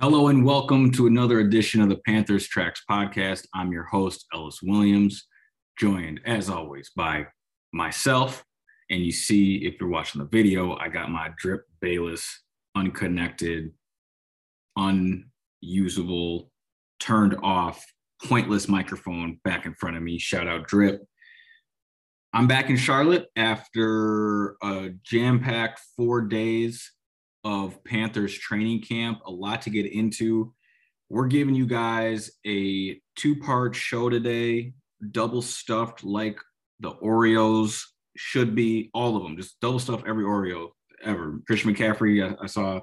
Hello and welcome to another edition of the Panthers Tracks podcast. I'm your host, Ellis Williams, joined as always by myself. And you see, if you're watching the video, I got my Drip Bayless unconnected, unusable, turned off, pointless microphone back in front of me. Shout out Drip. I'm back in Charlotte after a jam packed four days of Panthers training camp, a lot to get into. We're giving you guys a two part show today, double stuffed like the Oreos should be, all of them, just double stuff every Oreo ever. Christian McCaffrey, I, I saw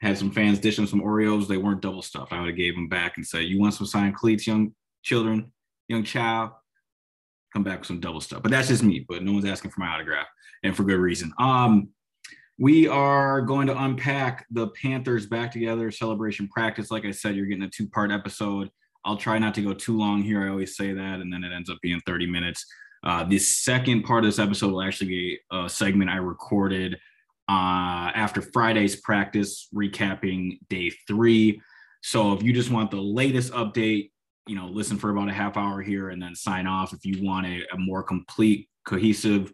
had some fans dishing some Oreos. They weren't double stuffed. I would have gave them back and said, "You want some signed cleats, young children, young child? Come back with some double stuff." But that's just me. But no one's asking for my autograph, and for good reason. Um, we are going to unpack the Panthers back together celebration practice. Like I said, you're getting a two part episode. I'll try not to go too long here. I always say that, and then it ends up being 30 minutes. Uh, the second part of this episode will actually be a segment I recorded uh, after Friday's practice, recapping day three. So if you just want the latest update, you know, listen for about a half hour here and then sign off. If you want a, a more complete, cohesive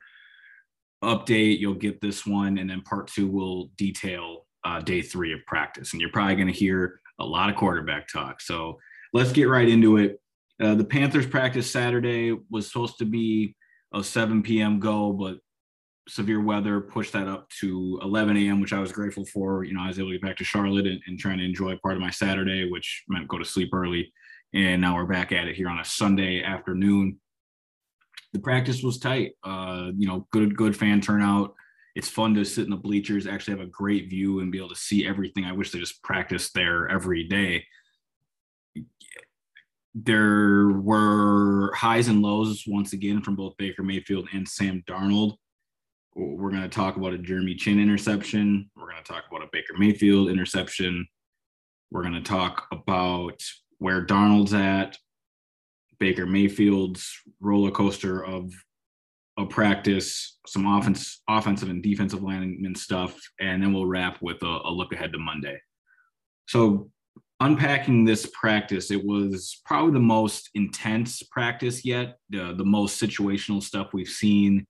update, you'll get this one, and then part two will detail uh, day three of practice. And you're probably going to hear a lot of quarterback talk. So let's get right into it. Uh, the Panthers practice Saturday was supposed to be a 7 p.m. go, but severe weather pushed that up to 11 a.m., which I was grateful for. You know, I was able to get back to Charlotte and, and trying to enjoy part of my Saturday, which meant go to sleep early. And now we're back at it here on a Sunday afternoon the practice was tight. Uh, you know, good good fan turnout. It's fun to sit in the bleachers, actually have a great view and be able to see everything. I wish they just practiced there every day. There were highs and lows once again from both Baker Mayfield and Sam Darnold. We're going to talk about a Jeremy Chinn interception. We're going to talk about a Baker Mayfield interception. We're going to talk about where Darnold's at, Baker Mayfield's roller coaster of a practice, some offense, offensive and defensive lineman stuff, and then we'll wrap with a, a look ahead to Monday. So unpacking this practice, it was probably the most intense practice yet, the, the most situational stuff we've seen.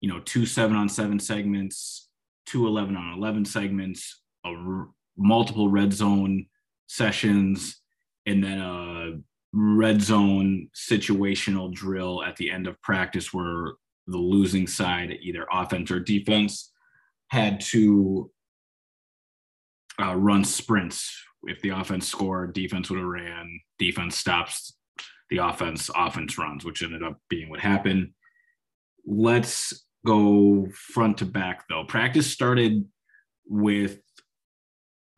You know, two seven on seven segments, two 11 on 11 segments, a r- multiple red zone sessions, and then a red zone situational drill at the end of practice where the losing side, either offense or defense, had to uh, run sprints. If the offense scored, defense would have ran. Defense stops the offense, offense runs, which ended up being what happened. Let's go front to back though. Practice started with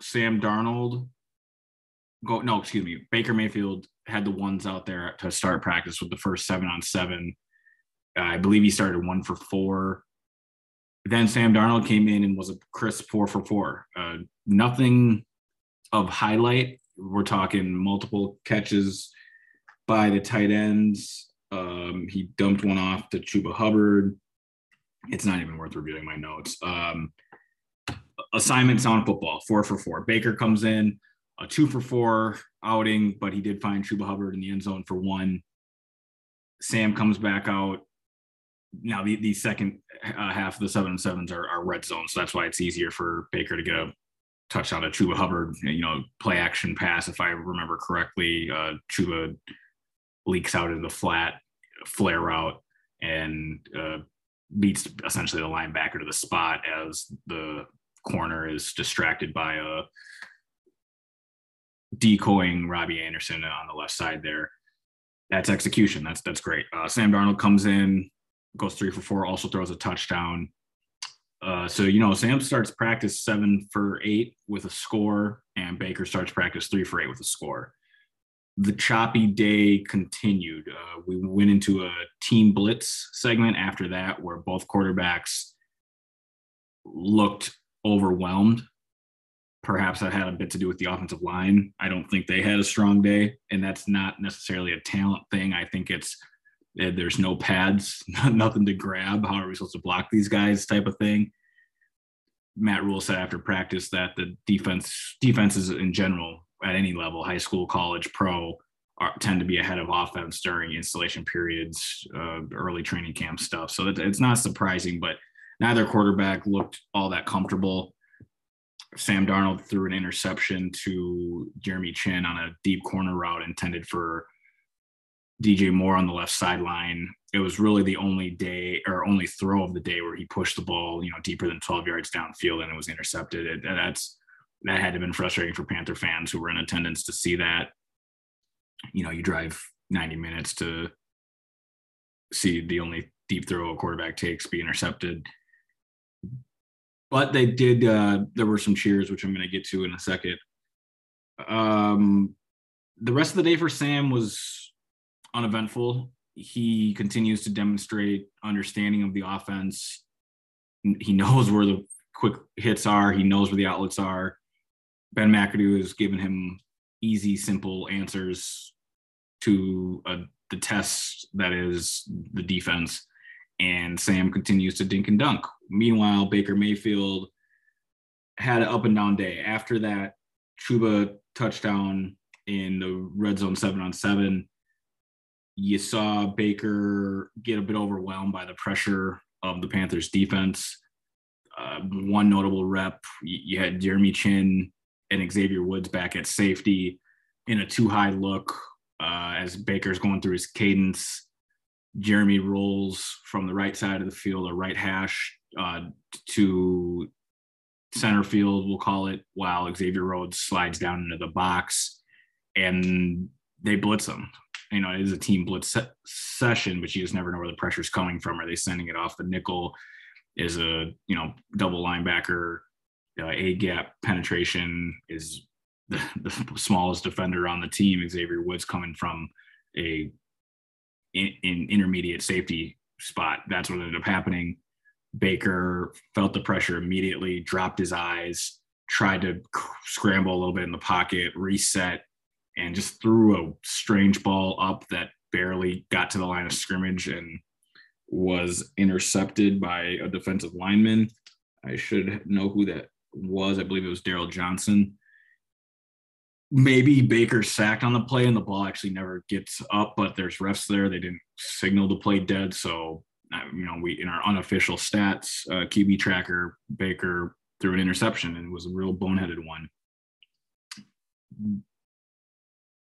Sam Darnold. Go no, excuse me, Baker Mayfield had the ones out there to start practice with the first seven on seven. Uh, I believe he started one for four. Then Sam Darnold came in and was a crisp four for four. Uh, nothing of highlight. We're talking multiple catches by the tight ends. Um, he dumped one off to Chuba Hubbard. It's not even worth reviewing my notes. Um, assignments on football, four for four. Baker comes in, a two for four outing, but he did find Chuba Hubbard in the end zone for one. Sam comes back out. Now the, the second uh, half of the seven and sevens are, are red zone, so that's why it's easier for Baker to get a touchdown to Chuba Hubbard. You know, play action pass, if I remember correctly. Uh, Chuba leaks out in the flat, flare route, and uh, beats essentially the linebacker to the spot as the corner is distracted by a decoying Robbie Anderson on the left side there. That's execution. That's that's great. Uh, Sam Darnold comes in, goes three for four, also throws a touchdown. Uh, so you know, Sam starts practice seven for eight with a score, and Baker starts practice three for eight with a score. The choppy day continued. Uh, we went into a team blitz segment after that, where both quarterbacks looked overwhelmed perhaps that had a bit to do with the offensive line. I don't think they had a strong day, and that's not necessarily a talent thing. I think it's eh, there's no pads, nothing to grab. How are we supposed to block these guys? Type of thing. Matt Rhule said after practice that the defense defenses in general at any level, high school, college, pro, are, tend to be ahead of offense during installation periods, uh, early training camp stuff. So it's not surprising, but neither quarterback looked all that comfortable. Sam Darnold threw an interception to Jeremy Chinn on a deep corner route intended for DJ Moore on the left sideline. It was really the only day or only throw of the day where he pushed the ball, you know, deeper than 12 yards downfield and it was intercepted. It, that's that had to have been frustrating for Panther fans who were in attendance to see that. You know, you drive 90 minutes to see the only deep throw a quarterback takes be intercepted. But they did. Uh, there were some cheers, which I'm going to get to in a second. Um, the rest of the day for Sam was uneventful. He continues to demonstrate understanding of the offense. He knows where the quick hits are. He knows where the outlets are. Ben McAdoo has given him easy, simple answers to uh, the test that is the defense. And Sam continues to dink and dunk. Meanwhile, Baker Mayfield had an up and down day. After that Chuba touchdown in the red zone seven on seven, you saw Baker get a bit overwhelmed by the pressure of the Panthers defense. Uh, one notable rep, you had Jeremy Chinn and Xavier Woods back at safety in a too high look uh, as Baker's going through his cadence. Jeremy rolls from the right side of the field, a right hash uh, to center field, we'll call it, while Xavier Rhodes slides down into the box and they blitz him. You know, it is a team blitz se- session, but you just never know where the pressure's coming from. Are they sending it off the nickel? Is a, you know, double linebacker, uh, A gap penetration is the, the smallest defender on the team, Xavier Woods, coming from a in, in intermediate safety spot. That's what ended up happening. Baker felt the pressure immediately, dropped his eyes, tried to scramble a little bit in the pocket, reset, and just threw a strange ball up that barely got to the line of scrimmage and was intercepted by a defensive lineman. I should know who that was. I believe it was Darryl Johnson. Maybe Baker sacked on the play and the ball actually never gets up, but there's refs there. They didn't signal the play dead. So, you know, we in our unofficial stats, uh, QB tracker, Baker threw an interception and it was a real boneheaded one.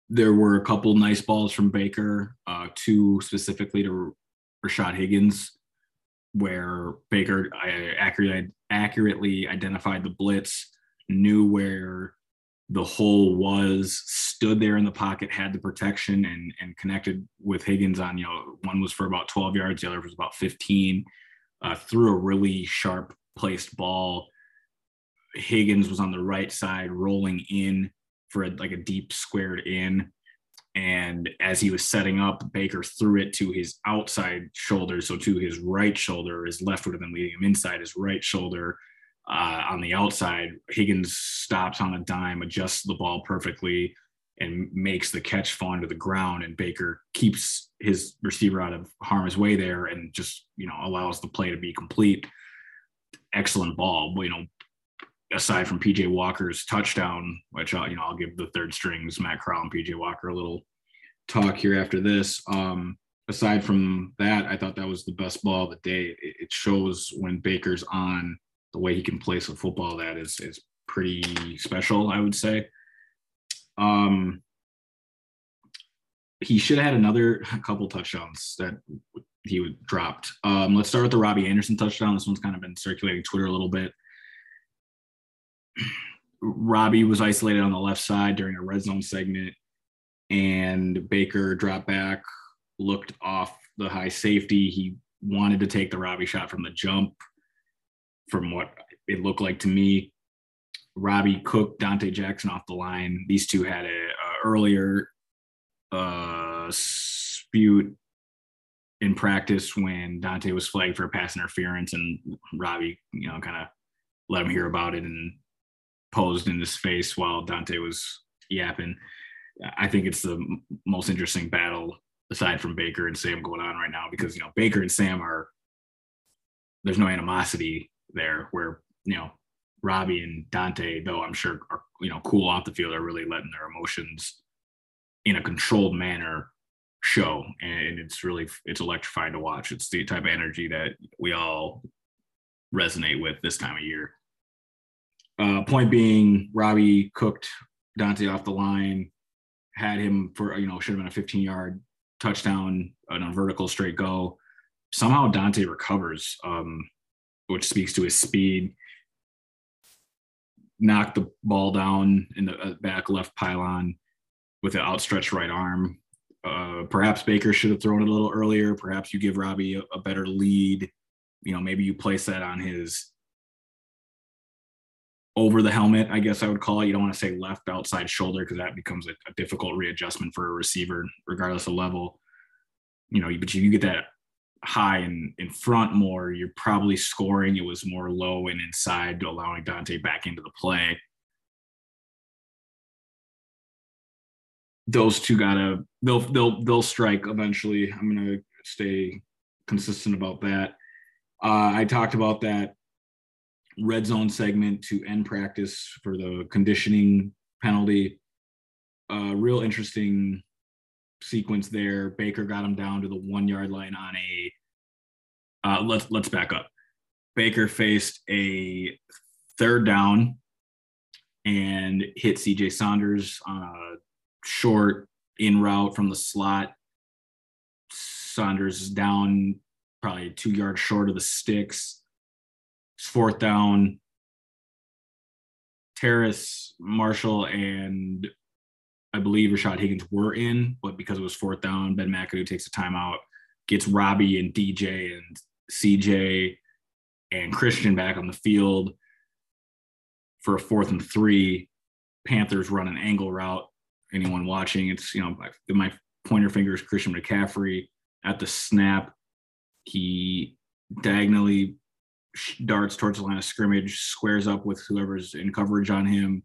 There were a couple nice balls from Baker, uh, two specifically to Rashard Higgins, where Baker accurately accurately identified the blitz, knew where the hole was, stood there in the pocket, had the protection, and and connected with Higgins on you know one was for about 12 yards, the other was about 15. Uh, threw a really sharp placed ball. Higgins was on the right side, rolling in for a, like a deep squared in. And as he was setting up, Baker threw it to his outside shoulder. So to his right shoulder, his left would have been leading him inside his right shoulder. Uh, on the outside, Higgins stops on a dime, adjusts the ball perfectly, and makes the catch fall into the ground. And Baker keeps his receiver out of harm's way there and just, you know, allows the play to be complete. Excellent ball. You know, aside from PJ Walker's touchdown, which I'll, you know I'll give the third strings Matt Corral and PJ Walker a little talk here after this. Um, aside from that, I thought that was the best ball of the day. It shows when Baker's on the way he can place a football that is is pretty special, I would say. Um, he should have had another couple touchdowns that he would dropped. Um, let's start with the Robbie Anderson touchdown. This one's kind of been circulating Twitter a little bit. Robbie was isolated on the left side during a red zone segment, and Baker dropped back, looked off the high safety. He wanted to take the Robbie shot from the jump, from what it looked like to me. Robbie Cook, Donte Jackson off the line. These two had a, a earlier uh, dispute in practice when Donte was flagged for pass interference, and Robbie, you know, kind of let him hear about it and posed in his face while Donte was yapping. I think it's the most interesting battle aside from Baker and Sam going on right now because you know Baker and Sam are there's no animosity there where you know Robbie and Donte, though I'm sure are you know cool off the field, are really letting their emotions in a controlled manner show, and it's really it's electrifying to watch. It's the type of energy that we all resonate with this time of year. Uh, point being, Robbie cooked Donte off the line, had him for you know should have been a 15 yard touchdown on a vertical straight go. Somehow Donte recovers, um, which speaks to his speed. Knocked the ball down in the uh, back left pylon with an outstretched right arm. Uh, perhaps Baker should have thrown it a little earlier. Perhaps you give Robbie a, a better lead. You know, maybe you place that on his over the helmet, I guess I would call it. You don't want to say left outside shoulder because that becomes a, a, difficult readjustment for a receiver, regardless of level. You know, but you get that high and in front more, you're probably scoring. It was more low and inside, allowing Donte back into the play. Those two gotta they'll they'll they'll strike eventually. I'm gonna stay consistent about that. Uh, I talked about that red zone segment to end practice for the conditioning penalty. Uh, real interesting sequence there. Baker got him down to the one yard line on a. Uh, let's let's back up. Baker faced a third down and hit CJ Saunders on a short in route from the slot. Saunders is down probably two yards short of the sticks It's fourth down. Terrace, Marshall, and I believe Rashard Higgins were in, but because it was fourth down, Ben McAdoo takes a timeout, gets Robbie and DJ and CJ and Christian back on the field for a fourth and three. Panthers run an angle route. Anyone watching, it's you know my pointer finger is Christian McCaffrey at the snap. He diagonally darts towards the line of scrimmage, squares up with whoever's in coverage on him,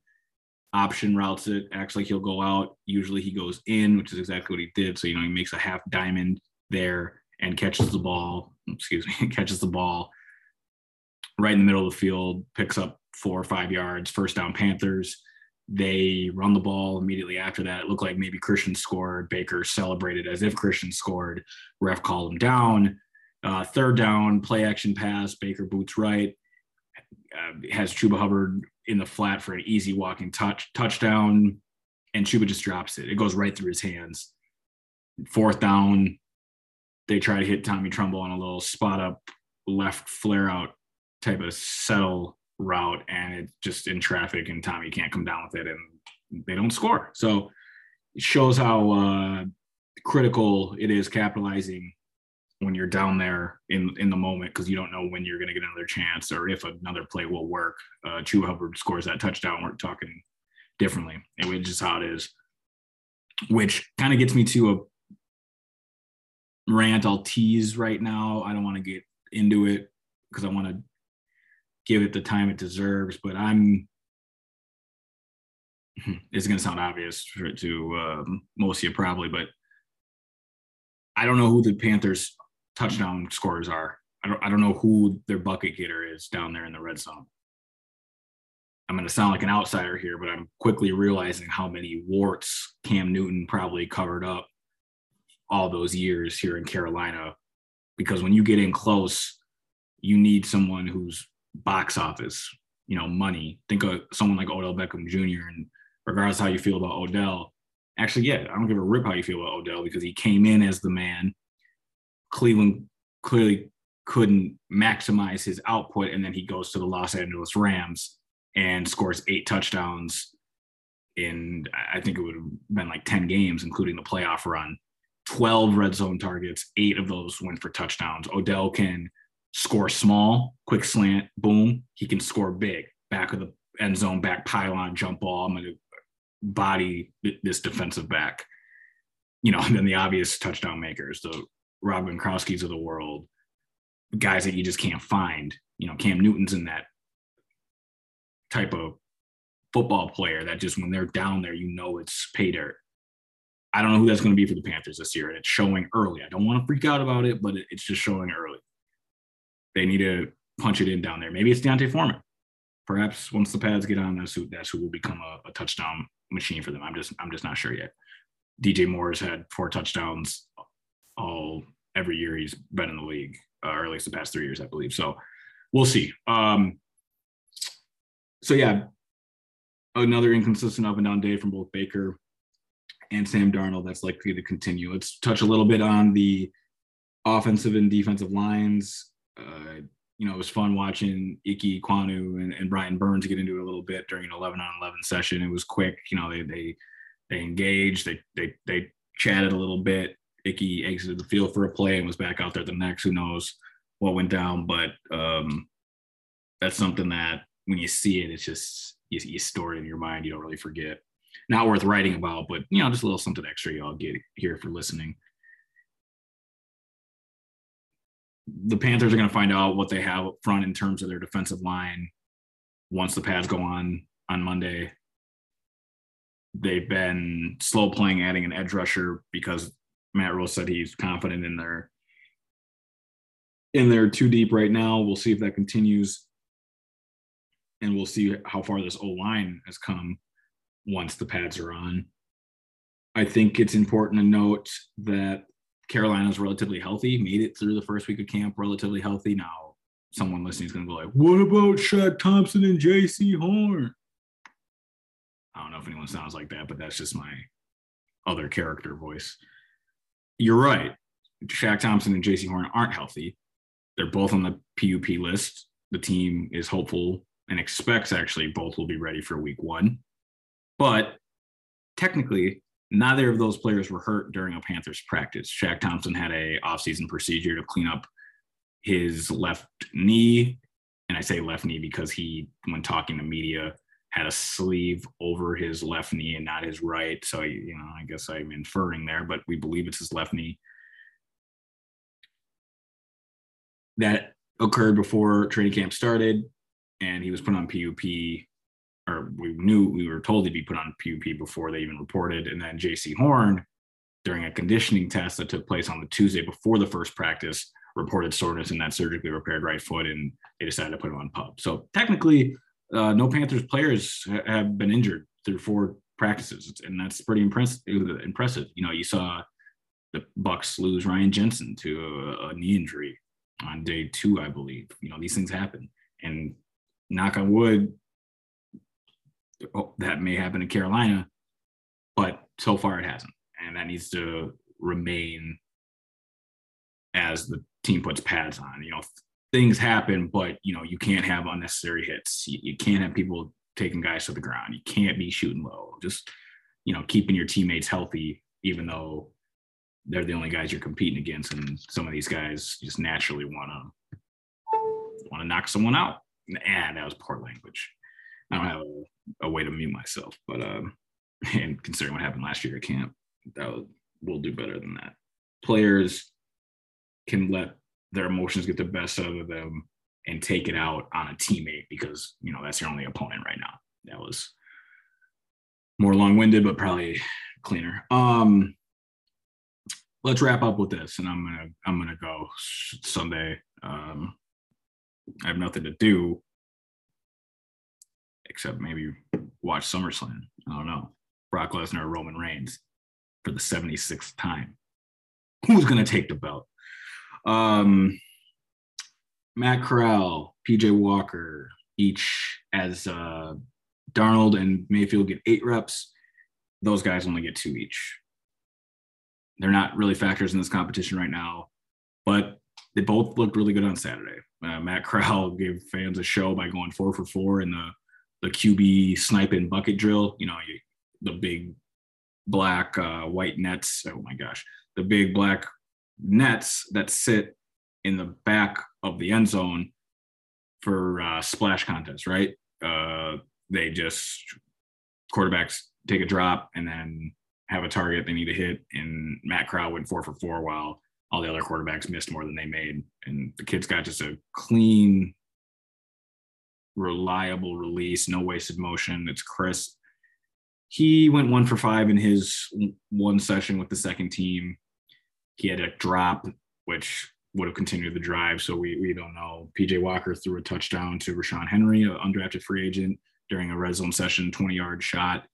option routes it, acts like he'll go out. Usually he goes in, which is exactly what he did. So, you know, he makes a half diamond there and catches the ball, excuse me, catches the ball right in the middle of the field, picks up four or five yards, first down Panthers. They run the ball immediately after that. It looked like maybe Christian scored. Baker celebrated as if Christian scored. Ref called him down. Uh, third down, play action pass, Baker boots right, uh, has Chuba Hubbard in the flat for an easy walking touch touchdown, and Chuba just drops it. It goes right through his hands. Fourth down, they try to hit Tommy Tremble on a little spot up left flare out type of settle route, and it's just in traffic, and Tommy can't come down with it, and they don't score. So it shows how uh, critical it is capitalizing when you're down there in in the moment because you don't know when you're going to get another chance or if another play will work. Uh, Chuba Hubbard scores that touchdown. We're talking differently, and which is how it is. Which kind of gets me to a rant I'll tease right now. I don't want to get into it because I want to give it the time it deserves. But I'm. It's going to sound obvious to um, most of you probably, but I don't know who the Panthers touchdown scorers are. I don't, I don't know who their bucket getter is down there in the red zone. I'm going to sound like an outsider here, but I'm quickly realizing how many warts Cam Newton probably covered up all those years here in Carolina. Because when you get in close, you need someone who's box office, you know, money. Think of someone like Odell Beckham Jr. And regardless how you feel about Odell, actually, yeah, I don't give a rip how you feel about Odell because he came in as the man Cleveland clearly couldn't maximize his output, and then he goes to the Los Angeles Rams and scores eight touchdowns in I think it would have been like 10 games, including the playoff run. 12 red zone targets, eight of those went for touchdowns. Odell can score small, quick slant, boom. He can score big, back of the end zone, back pylon, jump ball. I'm going to body this defensive back. You know, and then the obvious touchdown makers, the Rob Gronkowski's of the world, guys that you just can't find. You know, Cam Newton's in that type of football player that just when they're down there, you know it's pay dirt. I don't know who that's going to be for the Panthers this year, and it's showing early. I don't want to freak out about it, but it's just showing early. They need to punch it in down there. Maybe it's D'Onta Foreman. perhaps once the pads get on, that's who that's who will become a, a touchdown machine for them. I'm just I'm just not sure yet. DJ Moore's had four touchdowns all every year he's been in the league, uh, or at least the past three years, I believe. So we'll see. Um, so yeah, another inconsistent up and down day from both Baker and Sam Darnold. That's likely to continue. Let's touch a little bit on the offensive and defensive lines. Uh, you know, it was fun watching Ickey Ekwonu and, and Brian Burns get into it a little bit during an 11 on 11 session. It was quick. You know, they they they engaged. They they they chatted a little bit. Ickey exited the field for a play and was back out there the next. Who knows what went down? But um, that's something that when you see it, it's just you, you store it in your mind. You don't really forget. Not worth writing about, but you know, just a little something extra y'all get here for listening. The Panthers are going to find out what they have up front in terms of their defensive line once the pads go on on Monday. They've been slow playing, adding an edge rusher because Matt Rose said he's confident in their in their two deep right now. We'll see if that continues, and we'll see how far this O line has come once the pads are on. I think it's important to note that Carolina's relatively healthy, made it through the first week of camp relatively healthy. Now, someone listening is going to go like, "What about Shaq Thompson and Jaycee Horn?" I don't know if anyone sounds like that, but that's just my other character voice you're right. Shaq Thompson and Jaycee Horn aren't healthy. They're both on the PUP list. The team is hopeful and expects actually both will be ready for week one. But technically, neither of those players were hurt during a Panthers practice. Shaq Thompson had a offseason procedure to clean up his left knee. And I say left knee because he, when talking to media, had a sleeve over his left knee and not his right. So, you know, I guess I'm inferring there, but we believe it's his left knee. That occurred before training camp started, and he was put on PUP, or we knew we were told he'd be put on PUP before they even reported. And then Jaycee Horn, during a conditioning test that took place on the Tuesday before the first practice, reported soreness in that surgically repaired right foot, and they decided to put him on PUP. So technically, uh, no Panthers players have been injured through four practices, and that's pretty impress- impressive. You know, you saw the Bucks lose Ryan Jensen to a, a, knee injury on day two, I believe. You know, these things happen, and knock on wood, oh, that may happen in Carolina, but so far it hasn't, and that needs to remain as the team puts pads on. You know, things happen, but you know, you can't have unnecessary hits. You, you, can't have people taking guys to the ground. You can't be shooting low. Just, you know, keeping your teammates healthy, even though they're the only guys you're competing against. And some of these guys just naturally want to want to knock someone out. And that was poor language. I don't have a, a way to mute myself, but um, and considering what happened last year at camp, that will, we'll do better than that. Players can let their emotions get the best out of them and take it out on a teammate because you know that's your only opponent right now. That was more long-winded, but probably cleaner. Um, let's wrap up with this, and I'm gonna I'm gonna go Sunday. Um, I have nothing to do except maybe watch SummerSlam. I don't know. Brock Lesnar or Roman Reigns for the 76th time. Who's gonna take the belt? Um, Matt Corral, PJ Walker, each as uh, Darnold and Mayfield get eight reps. Those guys only get two each. They're not really factors in this competition right now, but they both looked really good on Saturday. Uh, Matt Corral gave fans a show by going four for four in the the QB sniping bucket drill. You know, you, the big black uh, white nets. Oh my gosh, the big black nets that sit in the back of the end zone for uh, splash contests, right? Uh, they just quarterbacks take a drop and then have a target they need to hit. And Matt Corral went four for four while all the other quarterbacks missed more than they made. And the kids got just a clean, reliable release, no wasted motion. It's crisp. He went one for five in his one session with the second team he had a drop, which would have continued the drive. So we we don't know. PJ Walker threw a touchdown to Ra'Shaun Henry, an undrafted free agent, during a red zone session, 20 yard shot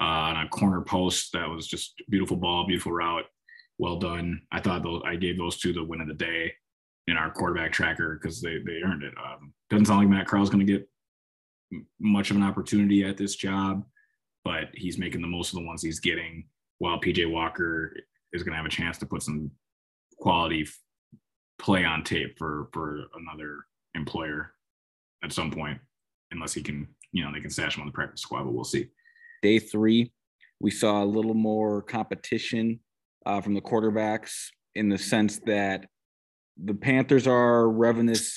uh, on a corner post. That was just beautiful ball, beautiful route. Well done. I thought those, I gave those two the win of the day in our quarterback tracker because they, they earned it. Um, doesn't sound like Matt Corral's going to get much of an opportunity at this job, but he's making the most of the ones he's getting while PJ Walker is going to have a chance to put some quality play on tape for for another employer at some point, unless he can, you know, they can stash him on the practice squad, but we'll see. Day three, we saw a little more competition uh, from the quarterbacks in the sense that the Panthers are this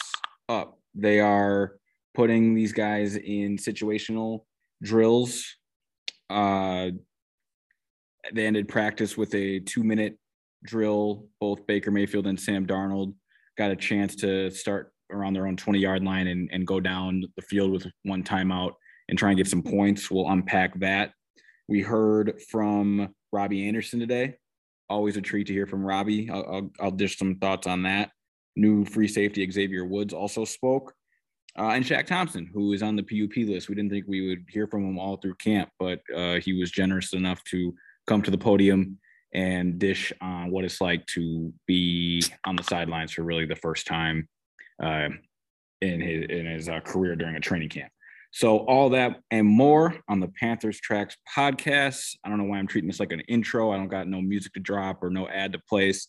up. They are putting these guys in situational drills. Uh, they ended practice with a two minute drill. Both Baker Mayfield and Sam Darnold got a chance to start around their own 20 yard line and, and go down the field with one timeout and try and get some points. We'll unpack that. We heard from Robbie Anderson today. Always a treat to hear from Robbie. I'll, I'll, I'll dish some thoughts on that. New free safety Xavier Woods also spoke. Uh, and Shaq Thompson, who is on the PUP list. We didn't think we would hear from him all through camp, but uh, he was generous enough to come to the podium and dish on what it's like to be on the sidelines for really the first time uh, in his in his uh, career during a training camp. So all that and more on the Panthers Tracks podcast. I don't know why I'm treating this like an intro. I don't got no music to drop or no ad to place.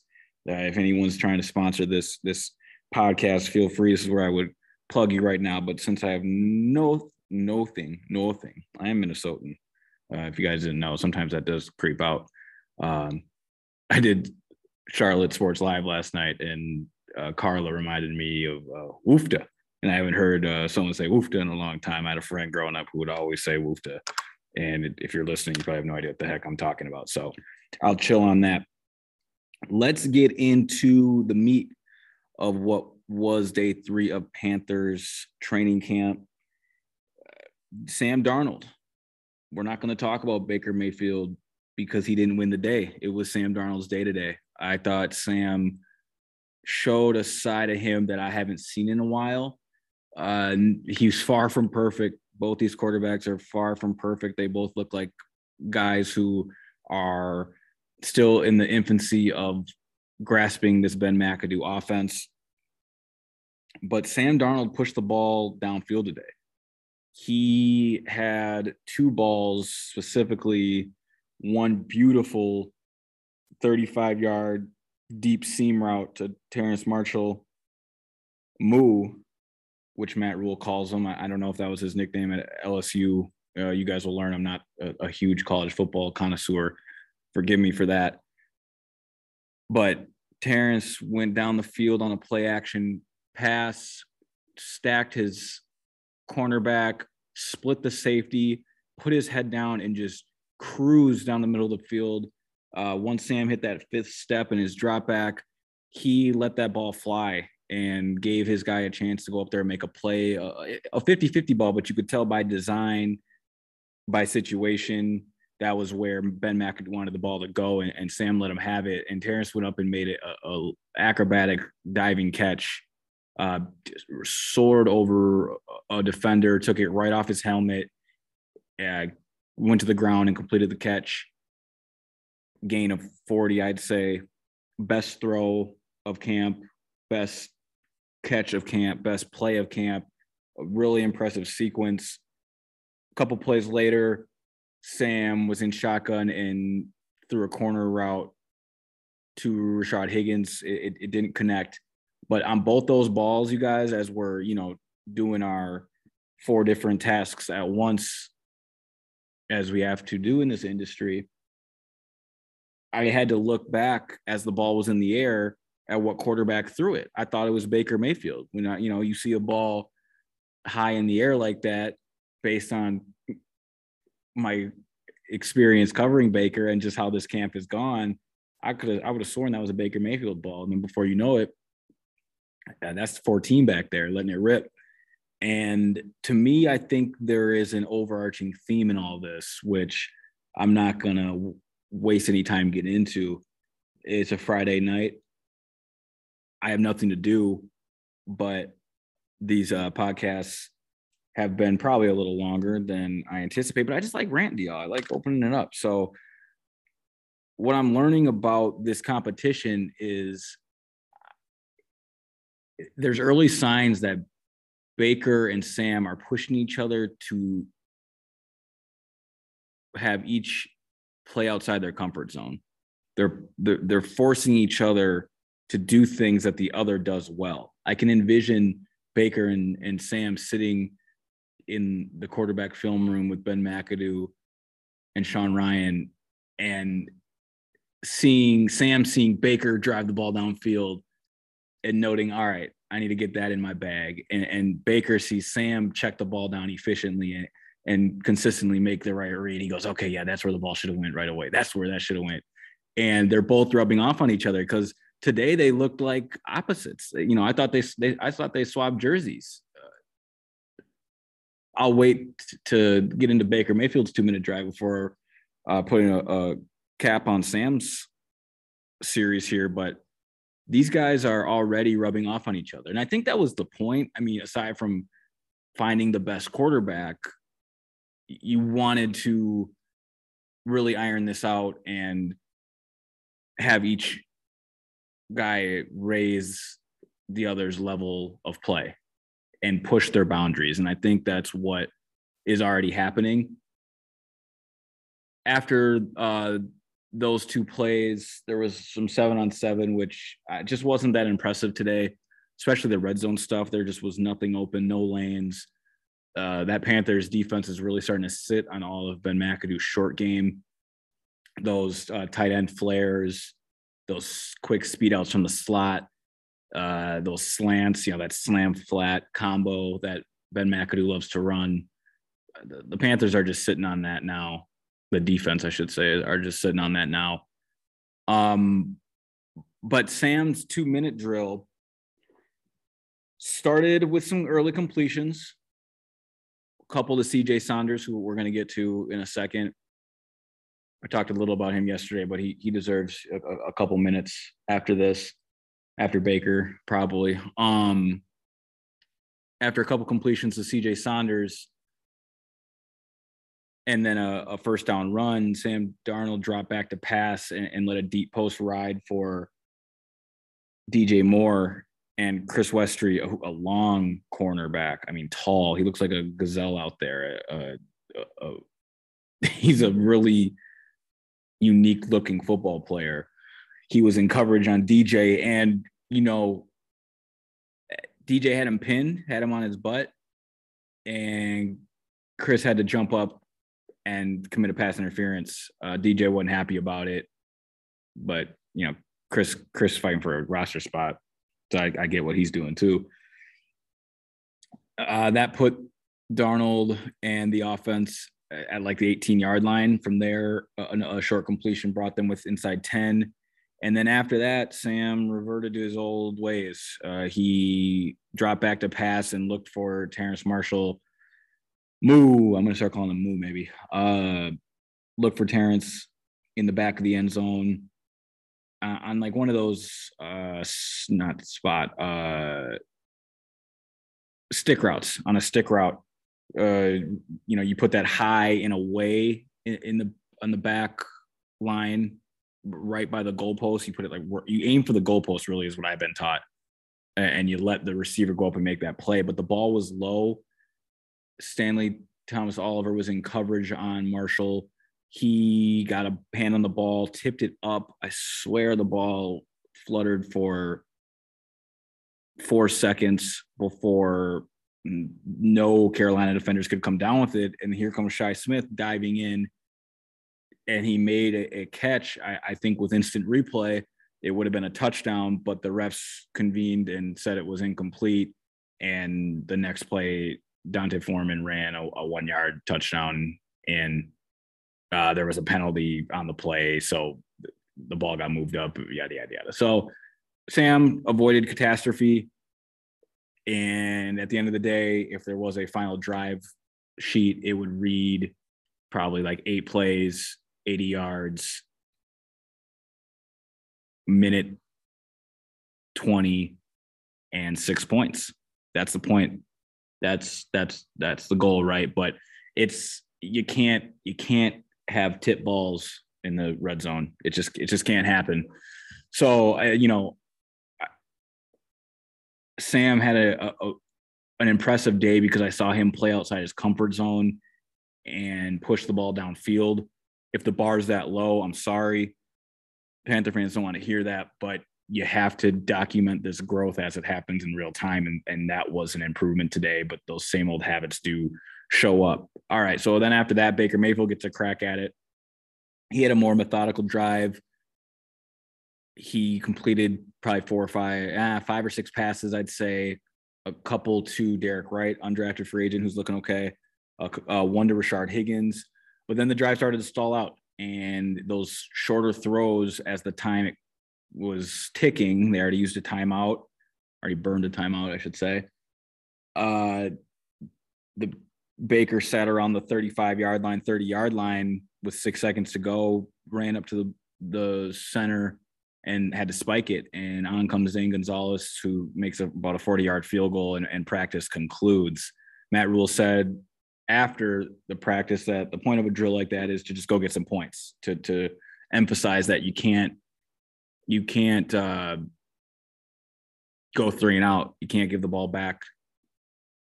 Uh, if anyone's trying to sponsor this this podcast, feel free. This is where I would plug you right now. But since I have no no thing, no thing, I am Minnesotan. Uh, if you guys didn't know, sometimes that does creep out. Um, I did Charlotte Sports Live last night, and uh, Carla reminded me of uh, Woofta. And I haven't heard uh, someone say Woofta in a long time. I had a friend growing up who would always say Woofta. And if you're listening, you probably have no idea what the heck I'm talking about. So I'll chill on that. Let's get into the meat of what was day three of Panthers training camp. Sam Darnold. We're not going to talk about Baker Mayfield because he didn't win the day. It was Sam Darnold's day today. I thought Sam showed a side of him that I haven't seen in a while. Uh, he's far from perfect. Both these quarterbacks are far from perfect. They both look like guys who are still in the infancy of grasping this Ben McAdoo offense. But Sam Darnold pushed the ball downfield today. He had two balls specifically one beautiful 35 yard deep seam route to Terrace Marshall Moo, which Matt Rhule calls him. I, don't know if that was his nickname at LSU. Uh, you guys will learn I'm not a, a huge college football connoisseur. Forgive me for that. But Terrace went down the field on a play action pass, stacked his cornerback, split the safety, put his head down, and just cruise down the middle of the field. Uh, once Sam hit that fifth step in his drop back, he let that ball fly and gave his guy a chance to go up there and make a play, a 50 50 ball, but you could tell by design, by situation, that was where Ben Mack wanted the ball to go, and, and Sam let him have it. And Terrace went up and made it a, a acrobatic diving catch, uh, soared over a defender, took it right off his helmet, uh, went to the ground and completed the catch. Gain of 40, I'd say. Best throw of camp, best catch of camp, best play of camp. A really impressive sequence. A couple plays later, Sam was in shotgun and threw a corner route to Rashard Higgins. It, it, didn't connect. But on both those balls, you guys, as we're, you know, doing our four different tasks at once, as we have to do in this industry, I had to look back as the ball was in the air at what quarterback threw it. I thought it was Baker Mayfield. When I, you know, you see a ball high in the air like that, based on my experience covering Baker and just how this camp has gone, I could have, I would have sworn that was a Baker Mayfield ball. And then before you know it, that's 14 back there letting it rip. And to me, I think there is an overarching theme in all this, which I'm not going to waste any time getting into. It's a Friday night. I have nothing to do, but these uh, podcasts have been probably a little longer than I anticipate. But I just like ranting y'all. I like opening it up. So what I'm learning about this competition is there's early signs that Baker and Sam are pushing each other to have each play outside their comfort zone. They're they're, they're forcing each other to do things that the other does well. I can envision Baker and, and Sam sitting in the quarterback film room with Ben McAdoo and Sean Ryan and seeing Sam seeing Baker drive the ball downfield and noting, all right, I need to get that in my bag. And, and Baker sees Sam check the ball down efficiently and, and consistently make the right read. He goes, okay, yeah, that's where the ball should have went right away. That's where that should have went. And they're both rubbing off on each other because today they looked like opposites. You know, I thought they, they I thought they swapped jerseys. Uh, I'll wait to get into Baker Mayfield's two minute drive before uh, putting a, a cap on Sam's series here, but these guys are already rubbing off on each other. And I think that was the point. I mean, aside from finding the best quarterback, you wanted to really iron this out and have each guy raise the other's level of play and push their boundaries. And I think that's what is already happening. After uh, those two plays. There was some seven on seven, which uh, just wasn't that impressive today, especially the red zone stuff. There just was nothing open, no lanes. Uh, that Panthers defense is really starting to sit on all of Ben McAdoo's short game. Those uh, tight end flares, those quick speed outs from the slot, uh, those slants, you know, that slam flat combo that Ben McAdoo loves to run. The, the Panthers are just sitting on that now the defense, I should say, are just sitting on that now. Um, but Sam's two minute drill started with some early completions. A couple to CJ Saunders, who we're going to get to in a second. I talked a little about him yesterday, but he he deserves a, a couple minutes after this, after Baker probably. Um, after a couple completions to CJ Saunders, and then a, a, first down run. Sam Darnold dropped back to pass and, and, let a deep post ride for DJ Moore and Chris Westry, a, a, long cornerback. I mean, tall. He looks like a gazelle out there. Uh, uh, he's a really unique looking football player. He was in coverage on DJ, and you know, DJ had him pinned, had him on his butt, and Chris had to jump up and commit a pass interference. Uh, DJ wasn't happy about it, but you know, Chris Chris fighting for a roster spot, so I, I get what he's doing too. Uh, that put Darnold and the offense at like the 18 yard line. From there, a, a short completion brought them with inside 10. And then after that, Sam reverted to his old ways. Uh, he dropped back to pass and looked for Terrace Marshall Moo. I'm gonna start calling him Moo maybe. Uh, look for Terrace in the back of the end zone uh, on like one of those uh not spot uh stick routes on a stick route. Uh, you know, you put that high in a way in, in the on the back line right by the goalpost. You put it like you aim for the goalpost. Really, is what I've been taught, and you let the receiver go up and make that play. But the ball was low Stanley Thomas Oliver was in coverage on Marshall. He got a hand on the ball, tipped it up. I swear the ball fluttered for four seconds before no Carolina defenders could come down with it. And here comes Shi Smith diving in, and he made a, a catch. I, I, think with instant replay, it would have been a touchdown, but the refs convened and said it was incomplete. And the next play, D'Onta Foreman ran a, a one yard touchdown and uh, there was a penalty on the play. So the ball got moved up, yada, yada, yada. So Sam avoided catastrophe. And at the end of the day, if there was a final drive sheet, it would read probably like eight plays, 80 yards, minute 20, and six points. That's the point. That's that's that's the goal, right? But it's you can't you can't have tip balls in the red zone. It just it just can't happen. So you know, Sam had a, a, an impressive day because I saw him play outside his comfort zone and push the ball downfield. If the bar's that low, I'm sorry. Panther fans don't want to hear that, but you have to document this growth as it happens in real time. And, and that was an improvement today, but those same old habits do show up. All right. So then after that, Baker Mayfield gets a crack at it. He had a more methodical drive. He completed probably four or five, ah, five or six passes, I'd say. A couple to Derek Wright, undrafted free agent who's looking okay. Uh, uh, one to Rashard Higgins. But then the drive started to stall out, and those shorter throws as the time was ticking. They already used a timeout, already burned a timeout, I should say. Uh, the Baker sat around the 35 yard line, 30 yard line with six seconds to go, ran up to the, the center and had to spike it. And on comes Zane Gonzalez, who makes a, about a 40 yard field goal and, and practice concludes. Matt Rhule said after the practice that the point of a drill like that is to just go get some points, to, to emphasize that you can't you can't uh, go three and out. You can't give the ball back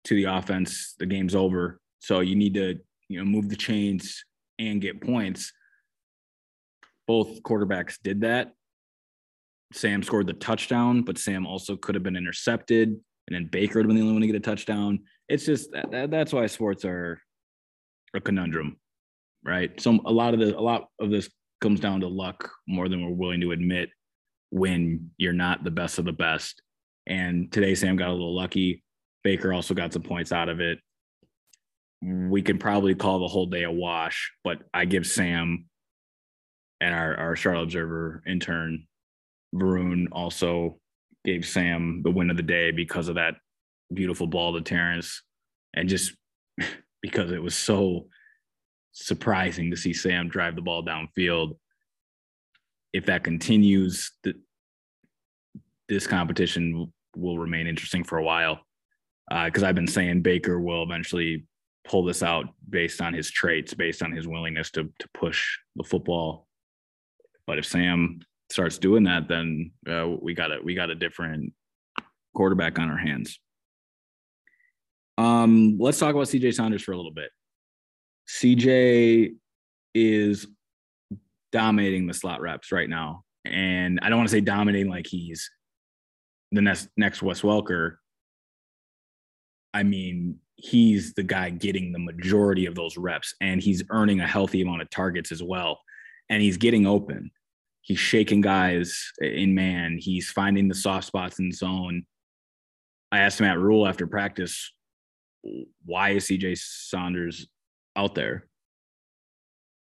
to the offense. The game's over. So you need to, you know, move the chains and get points. Both quarterbacks did that. Sam scored the touchdown, but Sam also could have been intercepted, and then Baker would have been the only one to get a touchdown. It's just that, that, that's why sports are a conundrum, right? So a lot of the a lot of this comes down to luck more than we're willing to admit when you're not the best of the best. And today, Sam got a little lucky. Baker also got some points out of it. We can probably call the whole day a wash, but I give Sam and our, our Charlotte Observer intern, Varun, also gave Sam the win of the day because of that beautiful ball to Terrace and just because it was so surprising to see Sam drive the ball downfield if that continues, this competition will remain interesting for a while. Because uh, I've been saying Baker will eventually pull this out based on his traits, based on his willingness to to push the football. But if Sam starts doing that, then uh, we got a we got a different quarterback on our hands. Um, let's talk about CJ Saunders for a little bit. CJ is dominating the slot reps right now. And I don't want to say dominating like he's the next next Wes Welker. I mean, he's the guy getting the majority of those reps and he's earning a healthy amount of targets as well. And he's getting open. He's shaking guys in man. He's finding the soft spots in zone. I asked Matt Rhule after practice, why is CJ Saunders out there?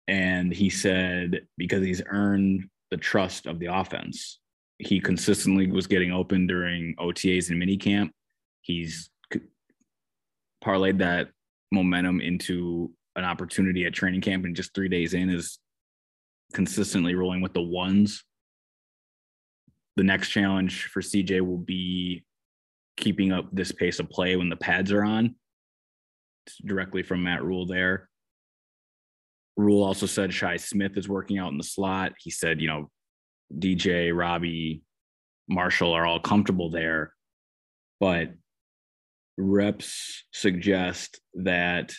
And he said, because he's earned the trust of the offense. He consistently was getting open during OTAs and minicamp. He's parlayed that momentum into an opportunity at training camp and just three days in is consistently rolling with the ones. The next challenge for CJ will be keeping up this pace of play when the pads are on. It's directly from Matt Rhule there. Rhule also said Shi Smith is working out in the slot. He said, you know, DJ, Robbie, Marshall are all comfortable there, but reps suggest that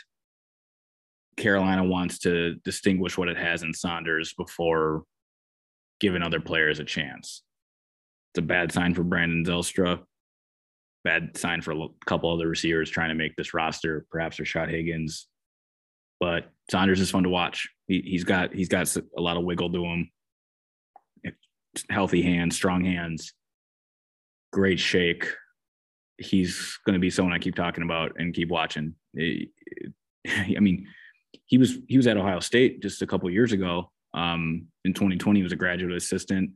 Carolina wants to distinguish what it has in Saunders before giving other players a chance. It's a bad sign for Brandon Zylstra. Bad sign for a couple other receivers trying to make this roster. Perhaps Rashard Higgins, but Saunders is fun to watch. He, has got he's got a lot of wiggle to him. Healthy hands, strong hands, great shake. He's going to be someone I keep talking about and keep watching. I mean, he was he was at Ohio State just a couple years ago. Um, in 2020, he was a graduate assistant.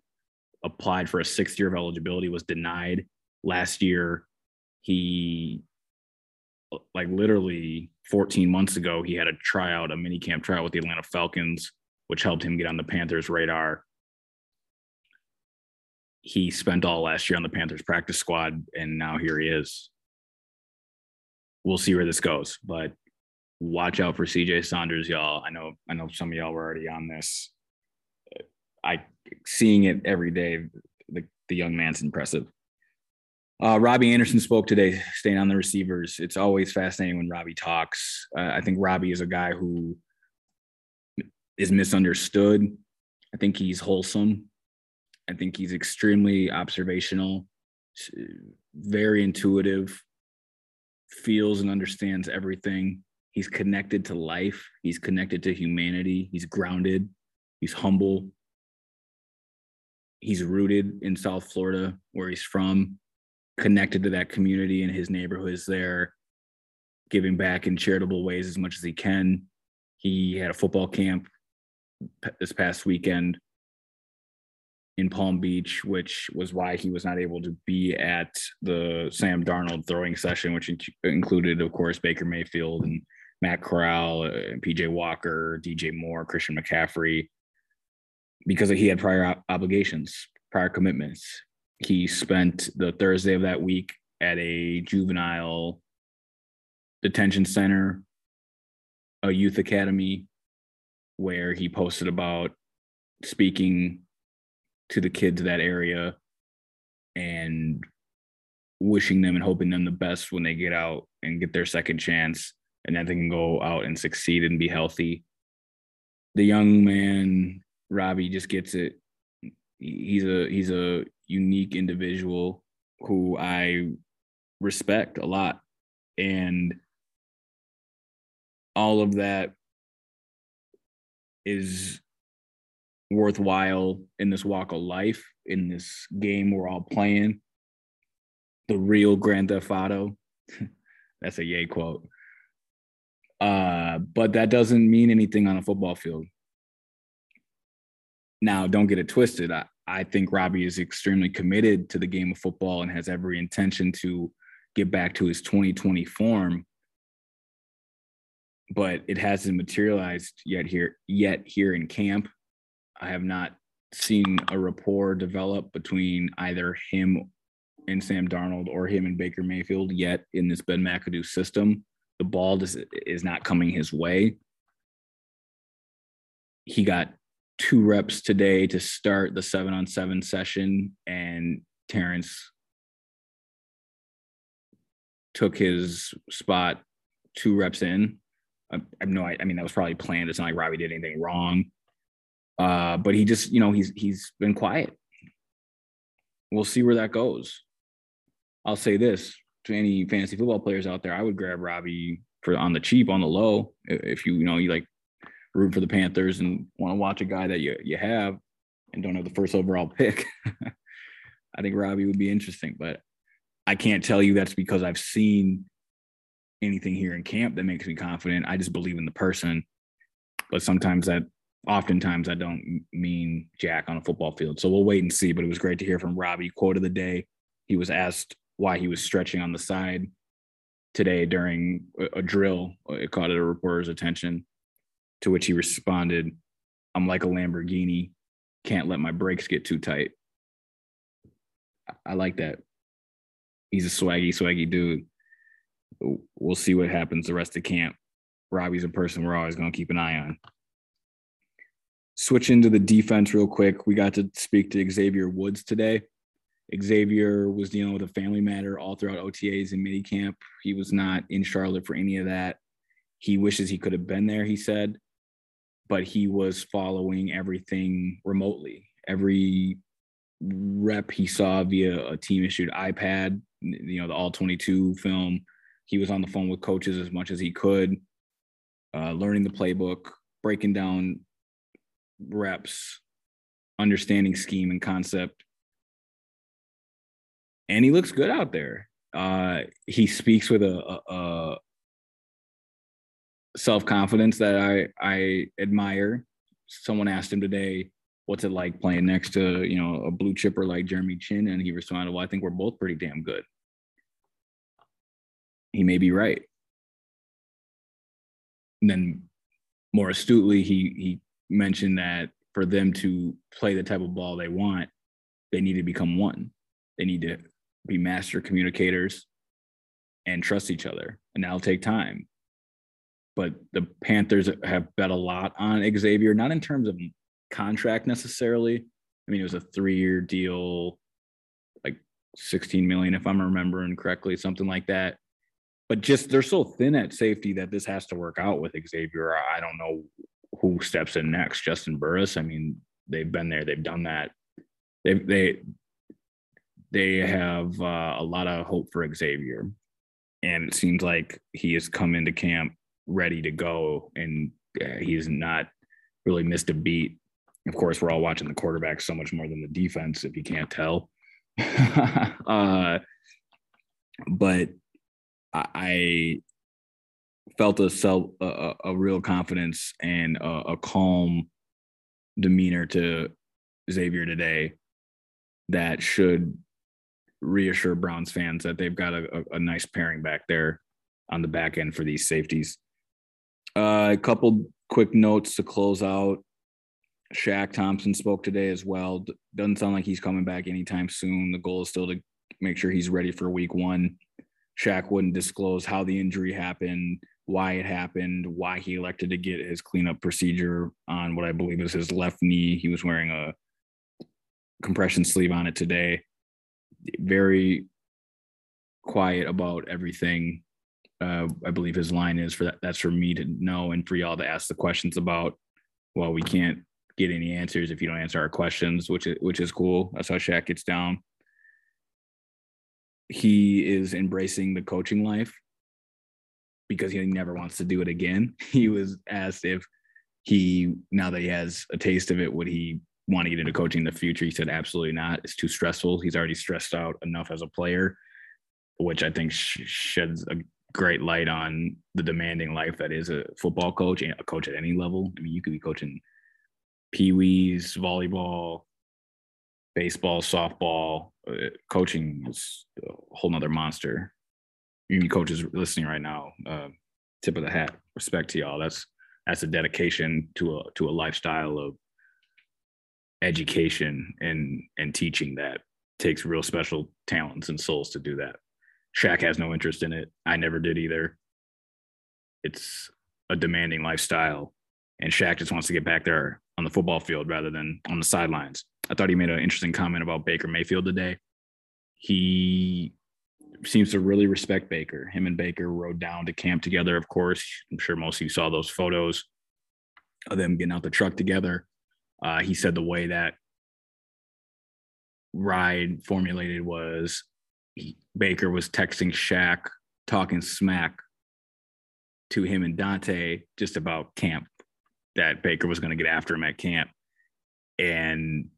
Applied for a sixth year of eligibility, was denied. Last year, he like literally 14 months ago, he had a tryout, a mini camp tryout with the Atlanta Falcons, which helped him get on the Panthers' radar. he spent all last year on the Panthers practice squad, and now here he is. We'll see where this goes, but watch out for CJ Saunders, y'all. I know, I know some of y'all were already on this. I seeing it every day. The, the young man's impressive. Uh, Robbie Anderson spoke today, staying on the receivers. It's always fascinating when Robbie talks. Uh, I think Robbie is a guy who is misunderstood. I think he's wholesome. I think he's extremely observational, very intuitive, feels and understands everything. He's connected to life, he's connected to humanity, he's grounded, he's humble. He's rooted in South Florida, where he's from, connected to that community and his neighborhoods there, giving back in charitable ways as much as he can. He had a football camp this past weekend in Palm Beach, which was why he was not able to be at the Sam Darnold throwing session, which included, of course, Baker Mayfield and Matt Corral, uh, PJ Walker, DJ Moore, Christian McCaffrey, because he had prior obligations, prior commitments. He spent the Thursday of that week at a juvenile detention center, a youth academy, where he posted about speaking to the kids of that area and wishing them and hoping them the best when they get out and get their second chance and that they can go out and succeed and be healthy. The young man, Robbie, just gets it. He's a he's a unique individual who I respect a lot. And all of that is worthwhile in this walk of life, in this game we're all playing. The real Grand Theft Auto. That's a yay quote. Uh, but that doesn't mean anything on a football field. Now, don't get it twisted. I, I think Robbie is extremely committed to the game of football and has every intention to get back to his 2020 form. But it hasn't materialized yet here yet here in camp. I have not seen a rapport develop between either him and Sam Darnold or him and Baker Mayfield yet in this Ben McAdoo system. The ball just is not coming his way. He got two reps today to start the seven on seven session, and Terrace took his spot two reps in. I, I no I mean, that was probably planned. It's not like Robbie did anything wrong. Uh, but he just, you know, he's he's been quiet. We'll see where that goes. I'll say this to any fantasy football players out there, I would grab Robbie for on the cheap, on the low. If you, you know, you like root for the Panthers and want to watch a guy that you you have and don't have the first overall pick. I think Robbie would be interesting, but I can't tell you that's because I've seen anything here in camp that makes me confident. I just believe in the person. But sometimes that oftentimes I don't mean jack on a football field. So we'll wait and see. But it was great to hear from Robbie. Quote of the day: He was asked why he was stretching on the side today during a, a drill. It caught a reporter's attention, to which he responded, "I'm like a Lamborghini. Can't let my brakes get too tight." I, like that. He's a swaggy, swaggy dude. We'll see what happens the rest of camp. Robbie's a person we're always going to keep an eye on switch into the defense real quick. We got to speak to Xavier Woods today. Xavier was dealing with a family matter all throughout OTAs and minicamp. He was not in Charlotte for any of that. He wishes he could have been there, he said, but he was following everything remotely. Every rep he saw via a team issued iPad, you know, the all 22 film. He was on the phone with coaches as much as he could, uh, learning the playbook, breaking down reps, understanding scheme and concept. And he looks good out there. Uh, he speaks with a, a, a self confidence that I I admire. Someone asked him today, "What's it like playing next to you know a blue chipper like Jeremy Chinn?" And he responded, "Well, I think we're both pretty damn good." He may be right. And then more astutely, he he mentioned that for them to play the type of ball they want, they need to become one. They need to be master communicators and trust each other. And that'll take time. But the Panthers have bet a lot on Xavier, not in terms of contract necessarily. I mean, it was a three year deal, like 16 million, if I'm remembering correctly, something like that. But just they're so thin at safety that this has to work out with Xavier. I don't know who steps in next. Juston Burris. I mean, they've been there, they've done that. They they they have uh, a lot of hope for Xavier, and it seems like he has come into camp ready to go, and uh, he's not really missed a beat. Of course, we're all watching the quarterback so much more than the defense, if you can't tell. uh, but I felt a self a, a real confidence and a, a, calm demeanor to Xavier today that should reassure Browns fans that they've got a, a, a nice pairing back there on the back end for these safeties. Uh, a couple quick notes to close out. Shaq Thompson spoke today as well. Doesn't sound like he's coming back anytime soon. The goal is still to make sure he's ready for week one. Shaq wouldn't disclose how the injury happened, why it happened, why he elected to get his cleanup procedure on what I believe is his left knee. He was wearing a compression sleeve on it today. Very quiet about everything. Uh, I believe his line is for that. That's for me to know and for y'all to ask the questions about. Well, we can't get any answers if you don't answer our questions, which is which is cool. That's how Shaq gets down he is embracing the coaching life because he never wants to do it again. He was asked if he, now that he has a taste of it, would he want to get into coaching in the future? He said, absolutely not. It's too stressful. He's already stressed out enough as a player, which I think sheds a great light on the demanding life that is a football coach and a coach at any level. I mean, you could be coaching pee wees, volleyball, baseball, softball, uh, coaching is a whole nother monster. Any coaches listening right now, uh, tip of the hat, respect to y'all. That's that's a dedication to a to a lifestyle of education and and teaching that takes real special talents and souls to do that. Shaq has no interest in it. I never did either. It's a demanding lifestyle, and Shaq just wants to get back there on the football field rather than on the sidelines. I thought he made an interesting comment about Baker Mayfield today. He seems to really respect Baker. Him and Baker rode down to camp together, of course. I'm sure most of you saw those photos of them getting out the truck together. Uh, he said the way that ride formulated was Baker was texting Shaq, talking smack to him and Donte just about camp that Baker was going to get after him at camp. And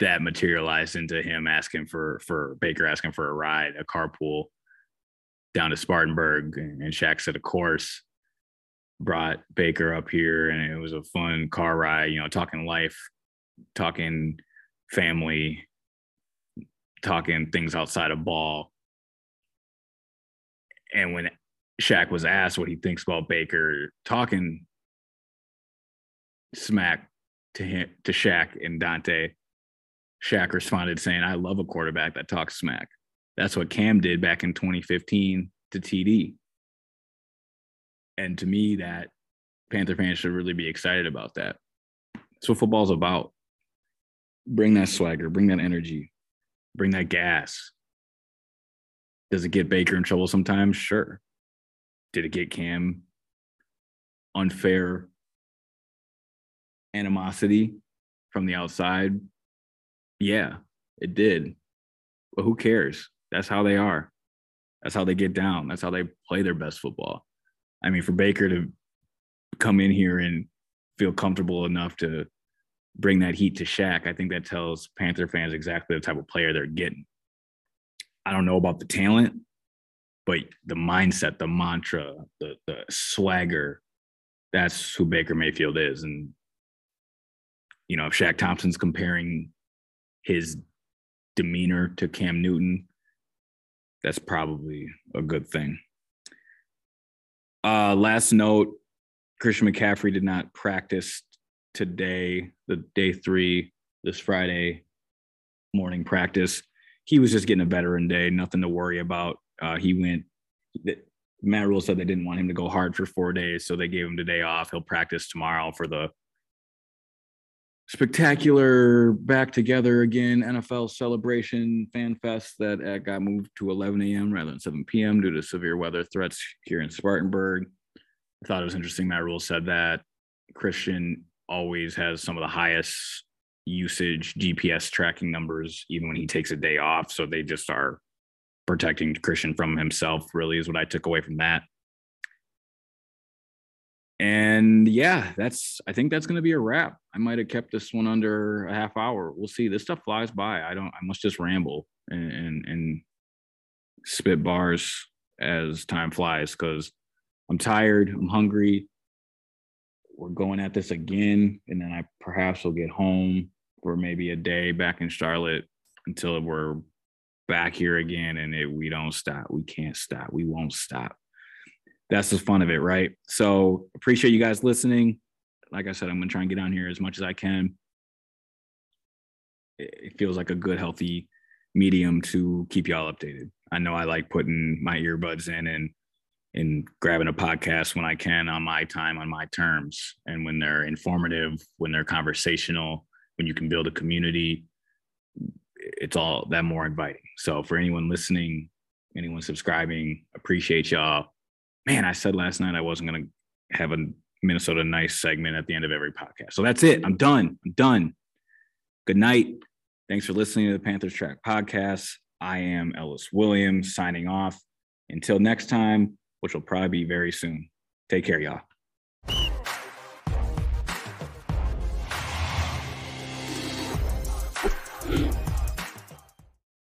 that materialized into him asking for for Baker asking for a ride, a carpool down to Spartanburg, and Shaq said, of course, brought Baker up here, and it was a fun car ride. You know, talking life, talking family, talking things outside of ball. And when Shaq was asked what he thinks about Baker talking smack to him to Shaq and Donte, Shaq responded saying, I love a quarterback that talks smack. That's what Cam did back in 2015 to TD. And to me, that Panther fans should really be excited about that. That's what football's about. Bring that swagger, bring that energy, bring that gas. Does it get Baker in trouble sometimes? Sure. Did it get Cam unfair animosity from the outside? Yeah, it did. But who cares? That's how they are. That's how they get down. That's how they play their best football. I mean, for Baker to come in here and feel comfortable enough to bring that heat to Shaq, I think that tells Panther fans exactly the type of player they're getting. I don't know about the talent, but the mindset, the mantra, the the swagger, that's who Baker Mayfield is. And you know, if Shaq Thompson's comparing his demeanor to Cam Newton, that's probably a good thing. Uh, last note Christian McCaffrey did not practice today, the day three, this Friday morning practice. He was just getting a veteran day, nothing to worry about. Uh, he went. Matt Rhule said they didn't want him to go hard for four days, so they gave him the day off. He'll practice tomorrow for the spectacular back together again NFL celebration fan fest that uh, got moved to 11 a.m. rather than 7 p.m. due to severe weather threats here in Spartanburg. I thought it was interesting. Matt Rhule said that Christian always has some of the highest usage GPS tracking numbers, even when he takes a day off. So they just are protecting Christian from himself, really, is what I took away from that. And yeah, that's I think that's gonna be a wrap. I might have kept this one under a half hour. We'll see. This stuff flies by. I don't I must just ramble and and, and spit bars as time flies because I'm tired, I'm hungry. We're going at this again, and then I perhaps will get home for maybe a day back in Charlotte until we're back here again and it, we don't stop. We can't stop. We won't stop. That's the fun of it, right? So appreciate you guys listening. Like I said, I'm gonna try and get on here as much as I can. It feels like a good, healthy medium to keep y'all updated. I know I like putting my earbuds in and and grabbing a podcast when I can on my time, on my terms, and when they're informative, when they're conversational, when you can build a community, it's all that more inviting. So for anyone listening, anyone subscribing, appreciate y'all. Man, I said last night I wasn't gonna have a Minnesota nice segment at the end of every podcast. So that's it. I'm done. I'm done. Good night. Thanks for listening to the Panthers Track podcast. I am Ellis Williams signing off. Until next time, which will probably be very soon. Take care, y'all.